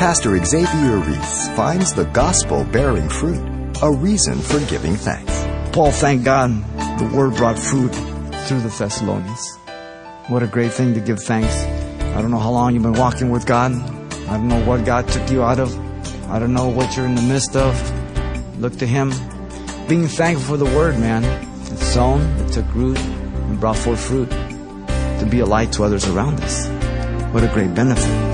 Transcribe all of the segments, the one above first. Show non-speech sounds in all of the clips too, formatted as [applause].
Pastor Xavier Ries finds the gospel bearing fruit, a reason for giving thanks. Paul thanked God the word brought fruit through the Thessalonians. What a great thing to give thanks. I don't know how long you've been walking with God. I don't know what God took you out of. I don't know what you're in the midst of. Look to Him. Being thankful for the word, man. It's sown, it took root, and brought forth fruit to be a light to others around us. What a great benefit.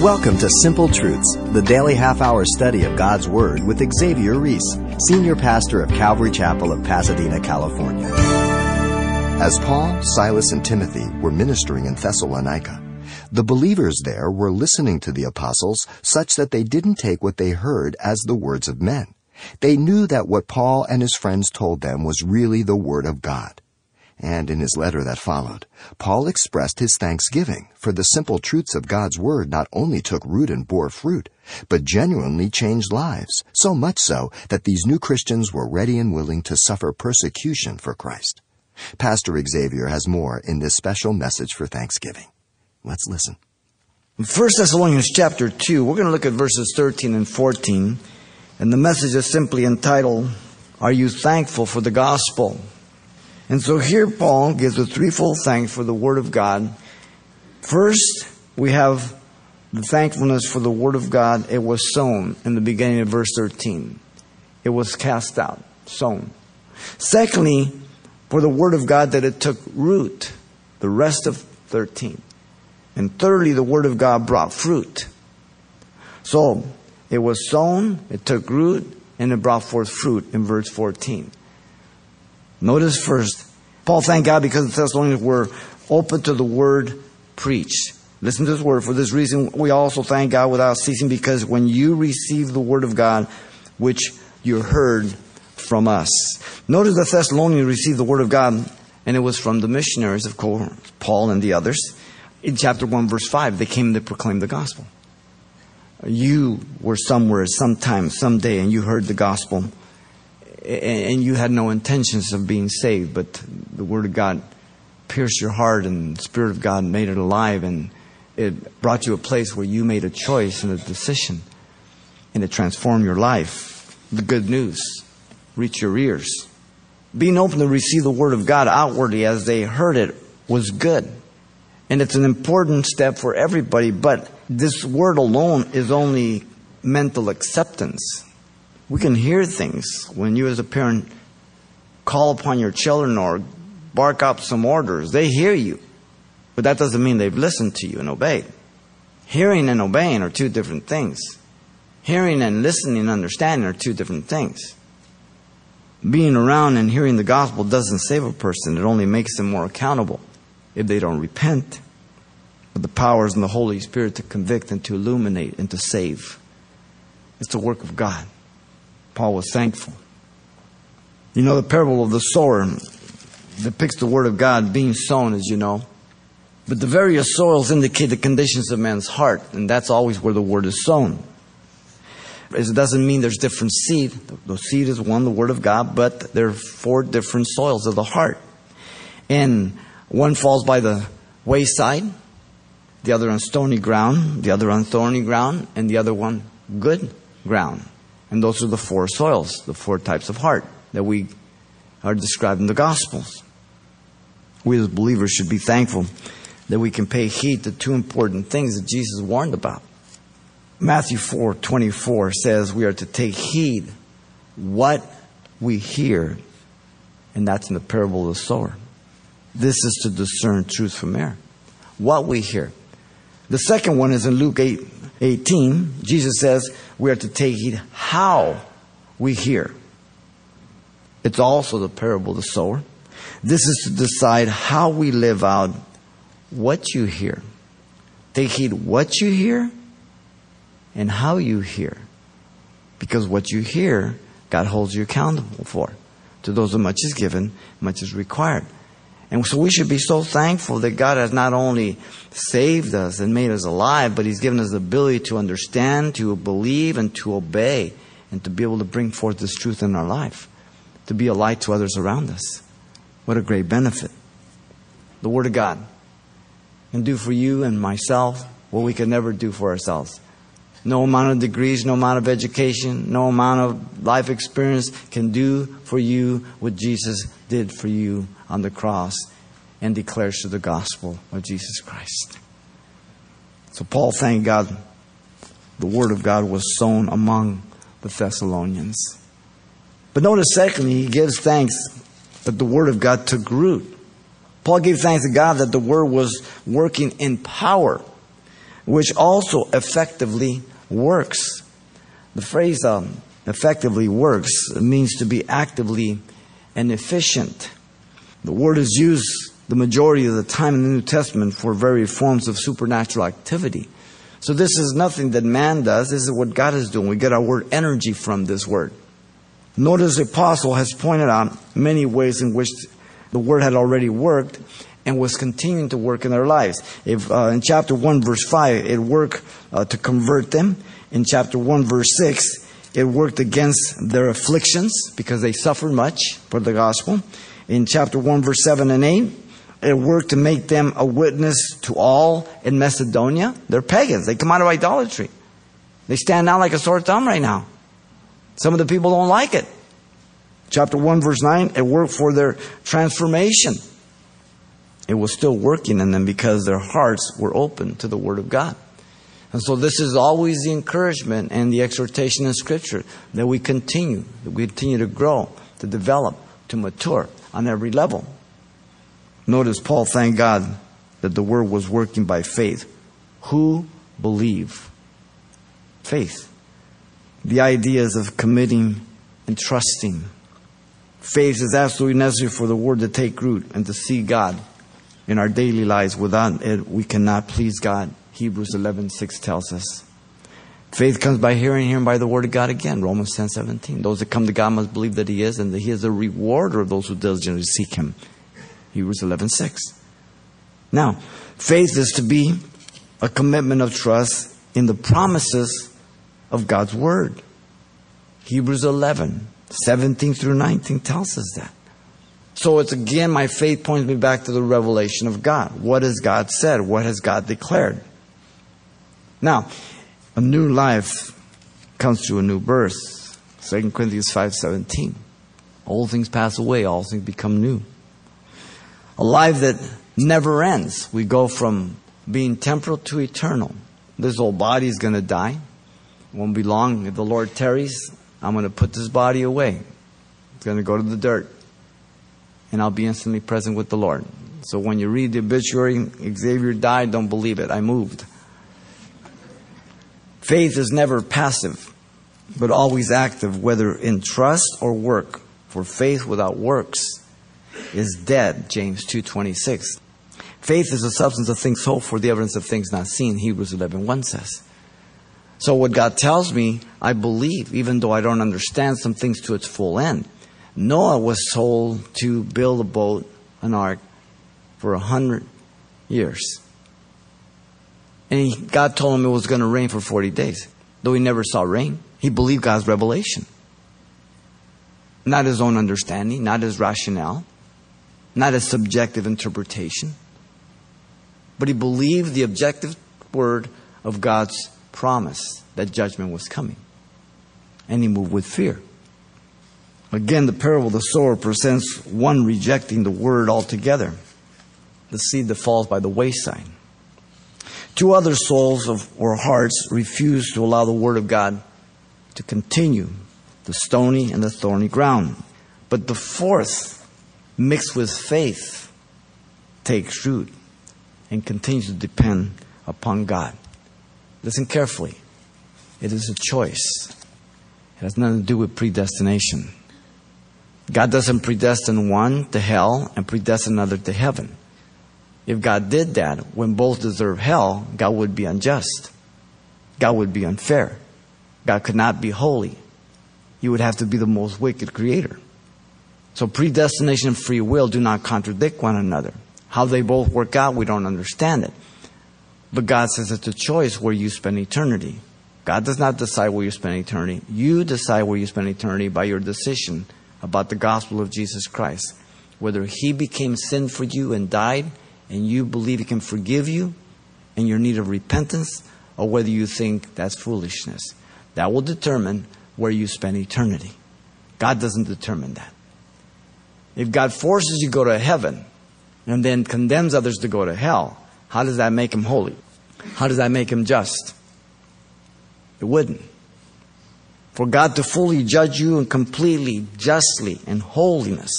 Welcome to Simple Truths, the daily half hour study of God's Word with Xavier Ries, Senior Pastor of Calvary Chapel of Pasadena, California. As Paul, Silas, and Timothy were ministering in Thessalonica, the believers there were listening to the apostles such that they didn't take what they heard as the words of men. They knew that what Paul and his friends told them was really the Word of God. And in his letter that followed, Paul expressed his thanksgiving for the simple truths of God's Word not only took root and bore fruit, but genuinely changed lives, so much so that these new Christians were ready and willing to suffer persecution for Christ. Pastor Xavier has more in this special message for Thanksgiving. Let's listen. In 1 Thessalonians chapter 2, we're going to look at verses 13 and 14, and the message is simply entitled, Are You Thankful for the Gospel? And so here Paul gives a threefold thanks for the Word of God. First, we have the thankfulness for the Word of God. It was sown in the beginning of verse 13. It was cast out, sown. Secondly, for the Word of God that it took root, the rest of 13. And thirdly, the Word of God brought fruit. So, it was sown, it took root, and it brought forth fruit in verse 14. Notice first, Paul thanked God because the Thessalonians were open to the word preached. Listen to this word. For this reason, we also thank God without ceasing because when you receive the word of God, which you heard from us. Notice the Thessalonians received the word of God, and it was from the missionaries, of course, Paul and the others. In chapter 1, verse 5, they came to proclaim the gospel. You were somewhere, sometime, someday, and you heard the gospel and you had no intentions of being saved, but the Word of God pierced your heart, and the Spirit of God made it alive, and it brought you a place where you made a choice and a decision, and it transformed your life. The good news reached your ears. Being open to receive the Word of God outwardly as they heard it was good. And it's an important step for everybody, but this word alone is only mental acceptance. We can hear things when you, as a parent, call upon your children or bark up some orders. They hear you, but that doesn't mean they've listened to you and obeyed. Hearing and obeying are two different things. Hearing and listening and understanding are two different things. Being around and hearing the gospel doesn't save a person, it only makes them more accountable if they don't repent. But the powers in the Holy Spirit to convict and to illuminate and to save. It's the work of God. Paul was thankful. You know, the parable of the sower depicts the word of God being sown, as you know. But the various soils indicate the conditions of man's heart, and that's always where the word is sown. It doesn't mean there's different seed. The seed is one, the word of God, but there are four different soils of the heart. And one falls by the wayside, the other on stony ground, the other on thorny ground, and the other one good ground. And those are the four soils, the four types of heart that we are described in the Gospels. We as believers should be thankful that we can pay heed to two important things that Jesus warned about. Matthew 4 24 says we are to take heed what we hear, and that's in the parable of the sower. This is to discern truth from error. What we hear. The second one is in Luke 8 18. Jesus says, we are to take heed how we hear. It's also the parable of the sower. This is to decide how we live out what you hear. Take heed what you hear and how you hear. Because what you hear, God holds you accountable for. To those of much is given, much is required. And so we should be so thankful that God has not only saved us and made us alive, but He's given us the ability to understand, to believe, and to obey, and to be able to bring forth this truth in our life, to be a light to others around us. What a great benefit. The Word of God can do for you and myself what we could never do for ourselves. No amount of degrees, no amount of education, no amount of life experience can do for you what Jesus did for you on the cross and declares to the gospel of Jesus Christ. So Paul thanked God the word of God was sown among the Thessalonians. But notice, secondly, he gives thanks that the word of God took root. Paul gave thanks to God that the word was working in power, which also effectively works. The phrase um, effectively works means to be actively and efficient. The word is used the majority of the time in the New Testament for various forms of supernatural activity. So this is nothing that man does. This is what God is doing. We get our word energy from this word. Notice the apostle has pointed out many ways in which the word had already worked and was continuing to work in their lives. If uh, in chapter 1 verse 5 it worked uh, to convert them, in chapter 1 verse 6 it worked against their afflictions because they suffered much for the gospel. In chapter 1 verse 7 and 8 it worked to make them a witness to all in Macedonia. They're pagans. They come out of idolatry. They stand out like a sore thumb right now. Some of the people don't like it. Chapter 1, verse 9, it worked for their transformation. It was still working in them because their hearts were open to the Word of God. And so this is always the encouragement and the exhortation in Scripture that we continue, that we continue to grow, to develop, to mature on every level. Notice Paul thanked God that the word was working by faith. Who believe? Faith. The ideas of committing and trusting. Faith is absolutely necessary for the word to take root and to see God in our daily lives. Without it, we cannot please God. Hebrews 11:6 tells us. Faith comes by hearing, hearing by the word of God again. Romans 10 17. Those that come to God must believe that He is and that He is a rewarder of those who diligently seek Him. Hebrews 11:6. Now, faith is to be a commitment of trust in the promises of God's word. Hebrews 11, 17 through 19 tells us that. So it's again, my faith points me back to the revelation of God. What has God said? What has God declared? Now, a new life comes through a new birth. 2 Corinthians 5:17. All things pass away, all things become new a life that never ends. We go from being temporal to eternal. This old body is going to die. Won't be long. If the Lord tarries, I'm going to put this body away. It's going to go to the dirt. And I'll be instantly present with the Lord. So when you read the obituary, Xavier died, don't believe it. I moved. Faith is never passive, but always active, whether in trust or work. For faith without works is dead, James 2.26. Faith is the substance of things hoped for, the evidence of things not seen, Hebrews 11.1 says. So what God tells me, I believe, even though I don't understand some things to its full end. Noah was told to build a boat, an ark, for a hundred years. And he, God told him it was going to rain for 40 days. Though he never saw rain, he believed God's revelation. Not his own understanding, not his rationale not a subjective interpretation, but he believed the objective word of God's promise that judgment was coming. And he moved with fear. Again, the parable of the sower presents one rejecting the word altogether, the seed that falls by the wayside. Two other souls of, or hearts refuse to allow the word of God to continue, the stony and the thorny ground. But the fourth mixed with faith takes root and continues to depend upon God. Listen carefully. It is a choice. It has nothing to do with predestination. God doesn't predestine one to hell and predestine another to heaven. If God did that, when both deserve hell, God would be unjust. God would be unfair. God could not be holy. He would have to be the most wicked creator. So predestination and free will do not contradict one another. How they both work out, we don't understand it. But God says it's a choice where you spend eternity. God does not decide where you spend eternity. You decide where you spend eternity by your decision about the gospel of Jesus Christ. whether He became sin for you and died, and you believe He can forgive you, and you're need of repentance, or whether you think that's foolishness. That will determine where you spend eternity. God doesn't determine that. If God forces you to go to heaven and then condemns others to go to hell, how does that make him holy? How does that make him just? It wouldn't. For God to fully judge you and completely, justly, and holiness,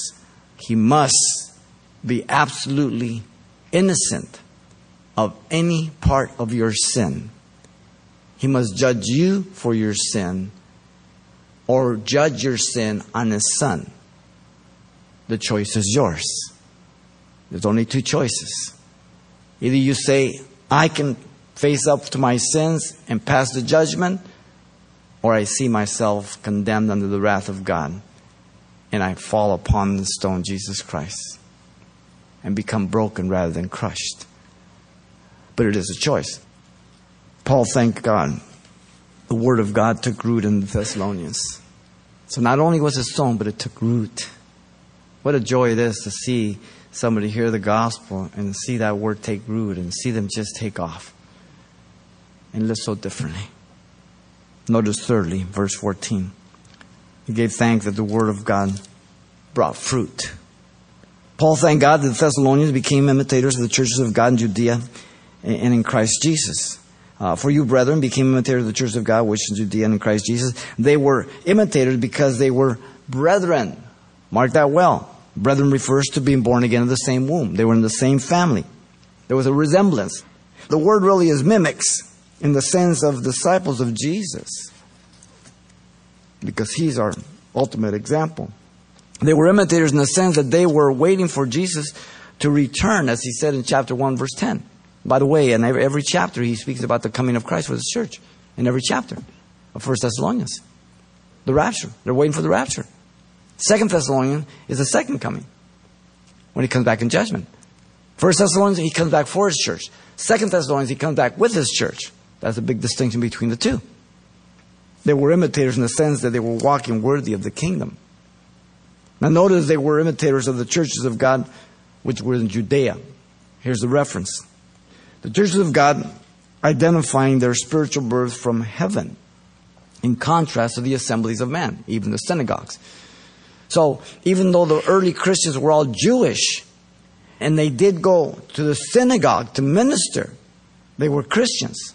he must be absolutely innocent of any part of your sin. He must judge you for your sin or judge your sin on his son. The choice is yours. There's only two choices. Either you say, I can face up to my sins and pass the judgment, or I see myself condemned under the wrath of God and I fall upon the stone, Jesus Christ, and become broken rather than crushed. But it is a choice. Paul thanked God. The Word of God took root in the Thessalonians. So not only was it sown, but it took root. What a joy it is to see somebody hear the gospel and see that word take root and see them just take off and live so differently. Notice thirdly, verse 14. He gave thanks that the word of God brought fruit. Paul thanked God that the Thessalonians became imitators of the churches of God in Judea and in Christ Jesus. Uh, for you, brethren, became imitators of the churches of God, which in Judea and in Christ Jesus. They were imitators because they were brethren. Mark that well. Brethren refers to being born again in the same womb. They were in the same family. There was a resemblance. The word really is mimics in the sense of disciples of Jesus because he's our ultimate example. They were imitators in the sense that they were waiting for Jesus to return, as he said in chapter 1, verse 10. By the way, in every, chapter, he speaks about the coming of Christ for the church. In every chapter of First Thessalonians. The rapture. They're waiting for the rapture. Second Thessalonians is the second coming when he comes back in judgment. First Thessalonians, he comes back for his church. Second Thessalonians, he comes back with his church. That's a big distinction between the two. They were imitators in the sense that they were walking worthy of the kingdom. Now, notice they were imitators of the churches of God which were in Judea. Here's the reference the churches of God identifying their spiritual birth from heaven, in contrast to the assemblies of man, even the synagogues. So, even though the early Christians were all Jewish, and they did go to the synagogue to minister, they were Christians.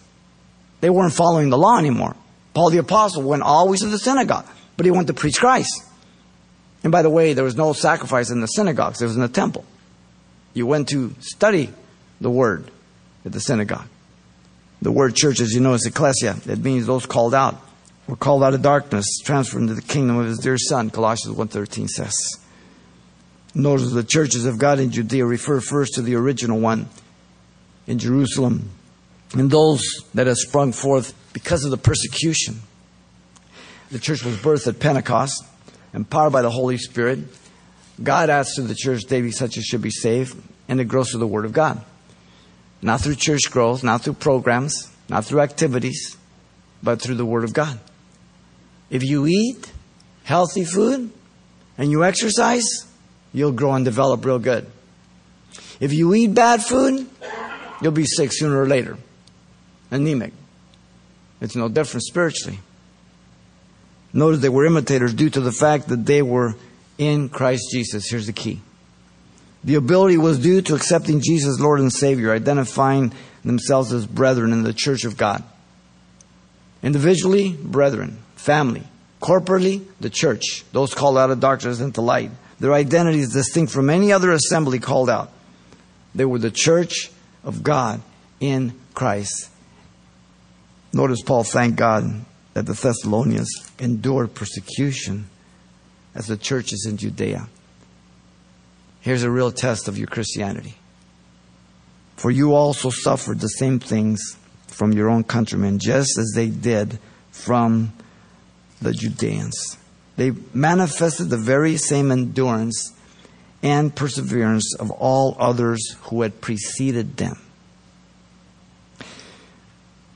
They weren't following the law anymore. Paul the Apostle went always to the synagogue, but he went to preach Christ. And by the way, there was no sacrifice in the synagogues, it was in the temple. You went to study the word at the synagogue. The word church, as you know, is ecclesia. It means those called out. Were called out of darkness, transferred into the kingdom of his dear son, Colossians 1.13 says. Notice the churches of God in Judea refer first to the original one in Jerusalem and those that have sprung forth because of the persecution. The church was birthed at Pentecost, empowered by the Holy Spirit. God asked to the church daily such as should be saved, and it grows through the Word of God. Not through church growth, not through programs, not through activities, but through the Word of God. If you eat healthy food and you exercise, you'll grow and develop real good. If you eat bad food, you'll be sick sooner or later, anemic. It's no different spiritually. Notice they were imitators due to the fact that they were in Christ Jesus. Here's the key. The ability was due to accepting Jesus Lord and Savior, identifying themselves as brethren in the church of God. Individually, brethren, family. Corporately, the church, those called out of darkness into light. Their identity is distinct from any other assembly called out. They were the church of God in Christ Notice Paul thanked God that the Thessalonians endured persecution as the churches in Judea. Here's a real test of your Christianity. For you also suffered the same things from your own countrymen, just as they did from the Judeans. They manifested the very same endurance and perseverance of all others who had preceded them.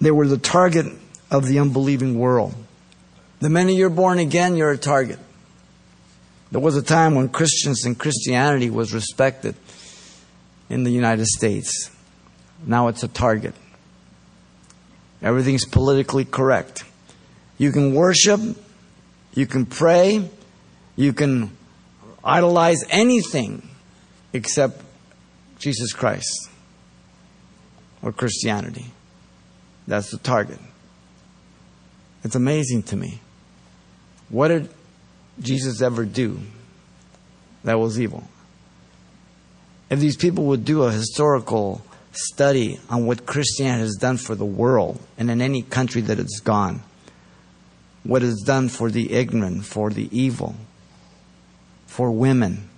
They were the target of the unbelieving world. The minute you're born again, you're a target. There was a time when Christians and Christianity was respected in the United States. Now it's a target. Everything's politically correct. You can worship, you can pray, you can idolize anything except Jesus Christ or Christianity. That's the target. It's amazing to me. What did Jesus ever do that was evil? If these people would do a historical study on what Christianity has done for the world and in any country that it's gone, what it's done for the ignorant, for the evil, for women,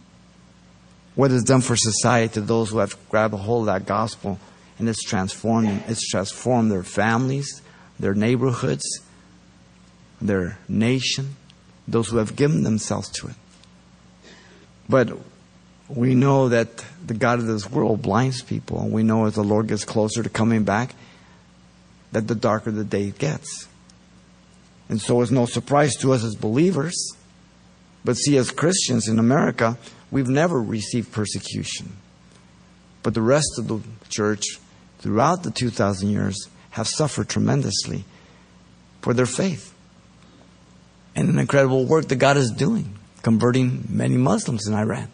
what it's done for society to those who have grabbed a hold of that gospel and it's transformed it's transformed their families, their neighborhoods, their nation, those who have given themselves to it. But we know that the God of this world blinds people, and we know as the Lord gets closer to coming back, that the darker the day gets. And so it's no surprise to us as believers. But see, as Christians in America, we've never received persecution. But the rest of the church, throughout the 2,000 years, have suffered tremendously for their faith. And an incredible work that God is doing, converting many Muslims in Iran.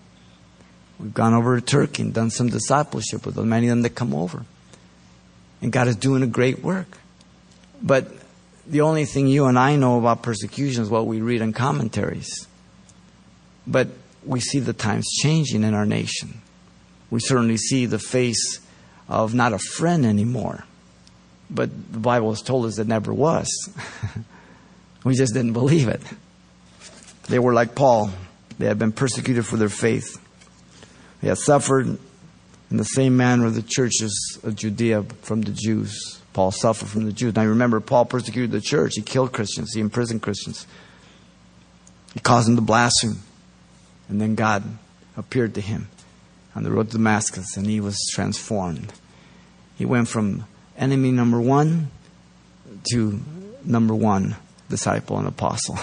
We've gone over to Turkey and done some discipleship with many of them that come over. And God is doing a great work. But the only thing you and I know about persecution is what we read in commentaries. But we see the times changing in our nation. We certainly see the face of not a friend anymore. But the Bible has told us it never was. [laughs] we just didn't believe it. They were like Paul, they had been persecuted for their faith. They had suffered in the same manner the churches of Judea from the Jews. Paul suffered from the Jews. Now remember, Paul persecuted the church. He killed Christians. He imprisoned Christians. He caused them to blaspheme. And then God appeared to him on the road to Damascus and he was transformed. He went from enemy number one to number one disciple and apostle.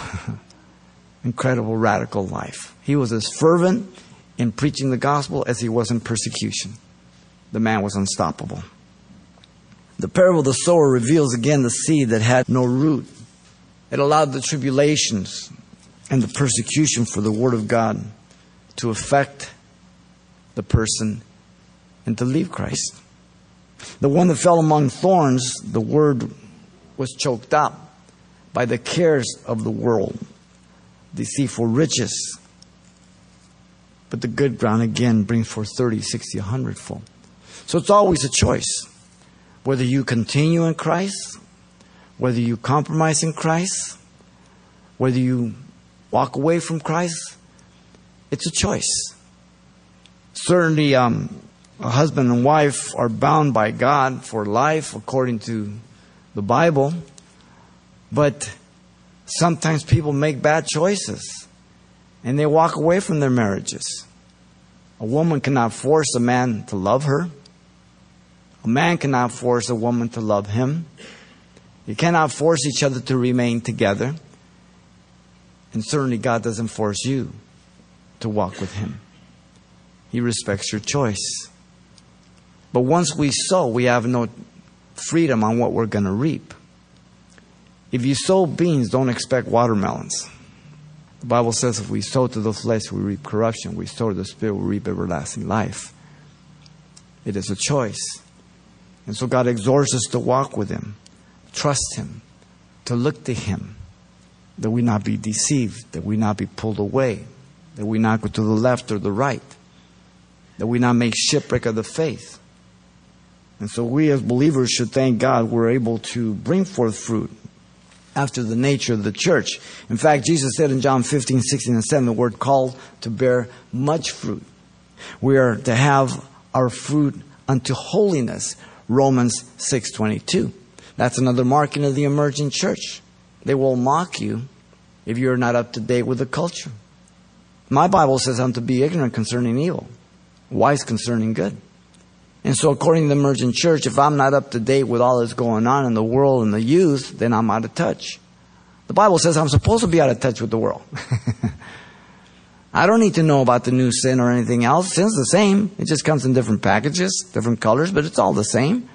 [laughs] Incredible radical life. He was as fervent in preaching the gospel as he was in persecution. The man was unstoppable. The parable of the sower reveals again the seed that had no root. It allowed the tribulations and the persecution for the word of God to affect the person and to leave Christ. The one that fell among thorns, the word was choked up by the cares of the world, deceitful riches, but the good ground again brings forth 30, 60, 100 fold. So it's always a choice. Whether you continue in Christ, whether you compromise in Christ, whether you walk away from Christ, it's a choice. Certainly, um, a husband and wife are bound by God for life according to the Bible, but sometimes people make bad choices and they walk away from their marriages. A woman cannot force a man to love her. A man cannot force a woman to love him. You cannot force each other to remain together. And certainly God doesn't force you to walk with him. He respects your choice. But once we sow, we have no freedom on what we're going to reap. If you sow beans, don't expect watermelons. The Bible says if we sow to the flesh, we reap corruption. We sow to the spirit, we reap everlasting life. It is a choice. And so God exhorts us to walk with Him, trust Him, to look to Him, that we not be deceived, that we not be pulled away, that we not go to the left or the right, that we not make shipwreck of the faith. And so we as believers should thank God we're able to bring forth fruit after the nature of the church. In fact, Jesus said in John 15, 16, and 7, the word called to bear much fruit. We are to have our fruit unto holiness. Romans 6:22. That's another marking of the emerging church. They will mock you if you're not up to date with the culture. My Bible says I'm to be ignorant concerning evil, wise concerning good. And so, according to the emergent church, if I'm not up to date with all that's going on in the world and the youth, then I'm out of touch. The Bible says I'm supposed to be out of touch with the world. [laughs] I don't need to know about the new sin or anything else. Sin's the same. It just comes in different packages, different colors, but it's all the same.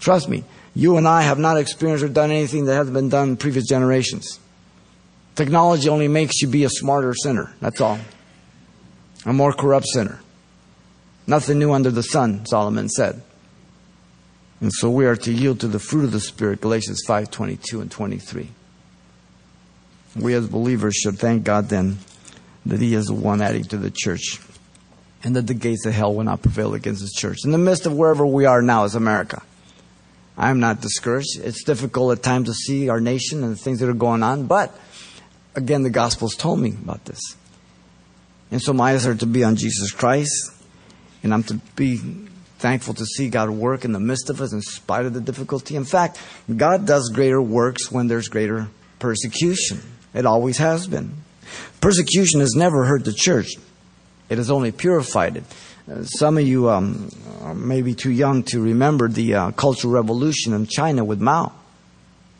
Trust me, you and I have not experienced or done anything that hasn't been done in previous generations. Technology only makes you be a smarter sinner. That's all. A more corrupt sinner. Nothing new under the sun, Solomon said. And so we are to yield to the fruit of the Spirit, Galatians 5 22 and 23. We as believers should thank God then that He is the one adding to the church and that the gates of hell will not prevail against His church. In the midst of wherever we are now as America, I am not discouraged. It's difficult at times to see our nation and the things that are going on, but again, the Gospels told me about this. And so my eyes are to be on Jesus Christ, and I'm to be thankful to see God work in the midst of us in spite of the difficulty. In fact, God does greater works when there's greater persecution. It always has been. Persecution has never hurt the church, it has only purified it. Uh, some of you um, may be too young to remember the uh, Cultural Revolution in China with Mao.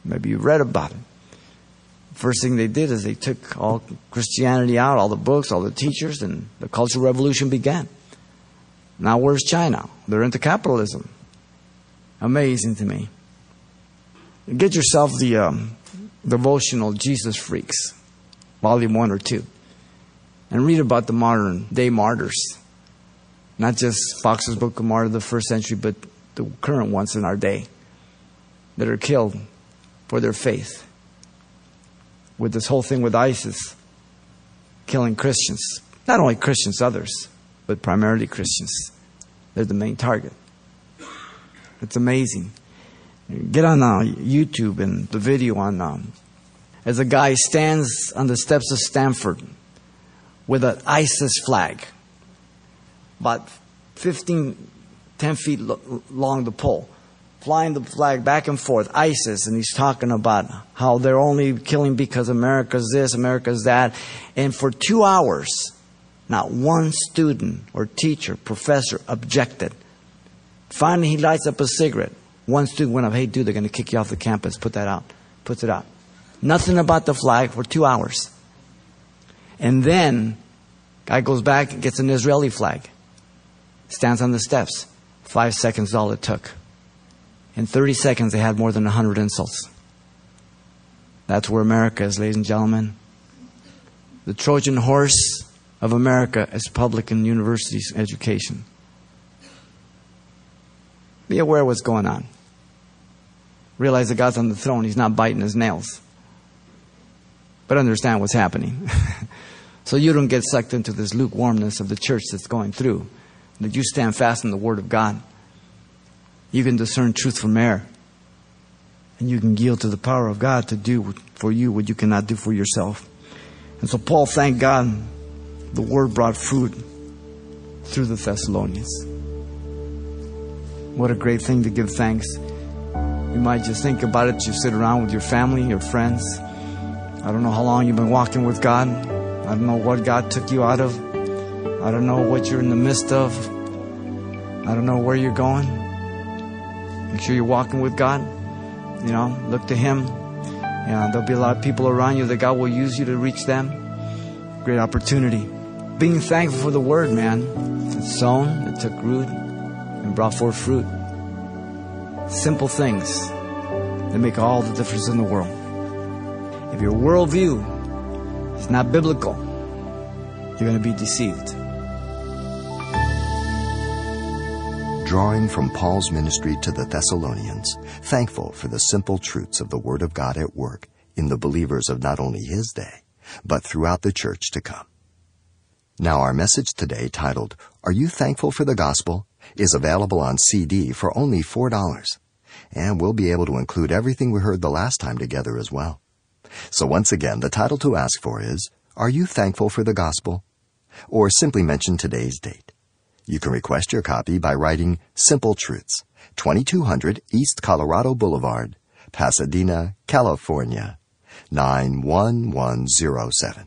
Maybe you read about it. First thing they did is they took all Christianity out, all the books, all the teachers, and the Cultural Revolution began. Now, where's China? They're into capitalism. Amazing to me. Get yourself the um, devotional Jesus Freaks, volume one or two, and read about the modern day martyrs. Not just Fox's Book of Martyrs of the first century, but the current ones in our day that are killed for their faith. With this whole thing with ISIS killing Christians, not only Christians, others but primarily Christians. They're the main target. It's amazing. Get on uh, YouTube and the video on um, as a guy stands on the steps of Stanford with an ISIS flag, about 15, 10 feet lo- long the pole, flying the flag back and forth, ISIS, and he's talking about how they're only killing because America's this, America's that. And for two hours, not one student or teacher, professor objected. Finally, he lights up a cigarette. One student went up, hey, dude, they're going to kick you off the campus. Put that out. Puts it out. Nothing about the flag for two hours. And then, guy goes back and gets an Israeli flag. Stands on the steps. Five seconds all it took. In 30 seconds, they had more than 100 insults. That's where America is, ladies and gentlemen. The Trojan horse of America as public and universities education. Be aware of what's going on. Realize that God's on the throne, He's not biting His nails. But understand what's happening. [laughs] so you don't get sucked into this lukewarmness of the church that's going through. That you stand fast in the Word of God. You can discern truth from error. And you can yield to the power of God to do for you what you cannot do for yourself. And so Paul thanked God the word brought fruit through the Thessalonians. What a great thing to give thanks. You might just think about it. You sit around with your family, your friends. I don't know how long you've been walking with God. I don't know what God took you out of. I don't know what you're in the midst of. I don't know where you're going. Make sure you're walking with God. You know, look to Him. Yeah, there'll be a lot of people around you that God will use you to reach them. Great opportunity being thankful for the word, man. It's sown, it took root, and brought forth fruit. Simple things that make all the difference in the world. If your worldview is not biblical, you're going to be deceived. Drawing from Paul's ministry to the Thessalonians, thankful for the simple truths of the Word of God at work in the believers of not only his day, but throughout the church to come. Now, our message today, titled, Are You Thankful for the Gospel? is available on CD for only $4. And we'll be able to include everything we heard the last time together as well. So, once again, the title to ask for is, Are You Thankful for the Gospel? Or simply mention today's date. You can request your copy by writing Simple Truths, 2200 East Colorado Boulevard, Pasadena, California, 91107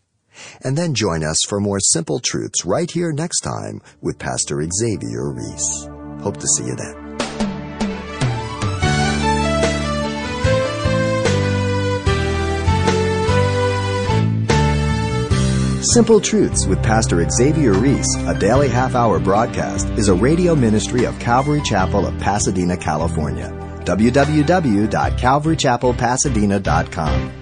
And then join us for more simple truths right here next time with Pastor Xavier Ries. Hope to see you then. Simple Truths with Pastor Xavier Ries, a daily half hour broadcast, is a radio ministry of Calvary Chapel of Pasadena, California. www.calvarychapelpasadena.com.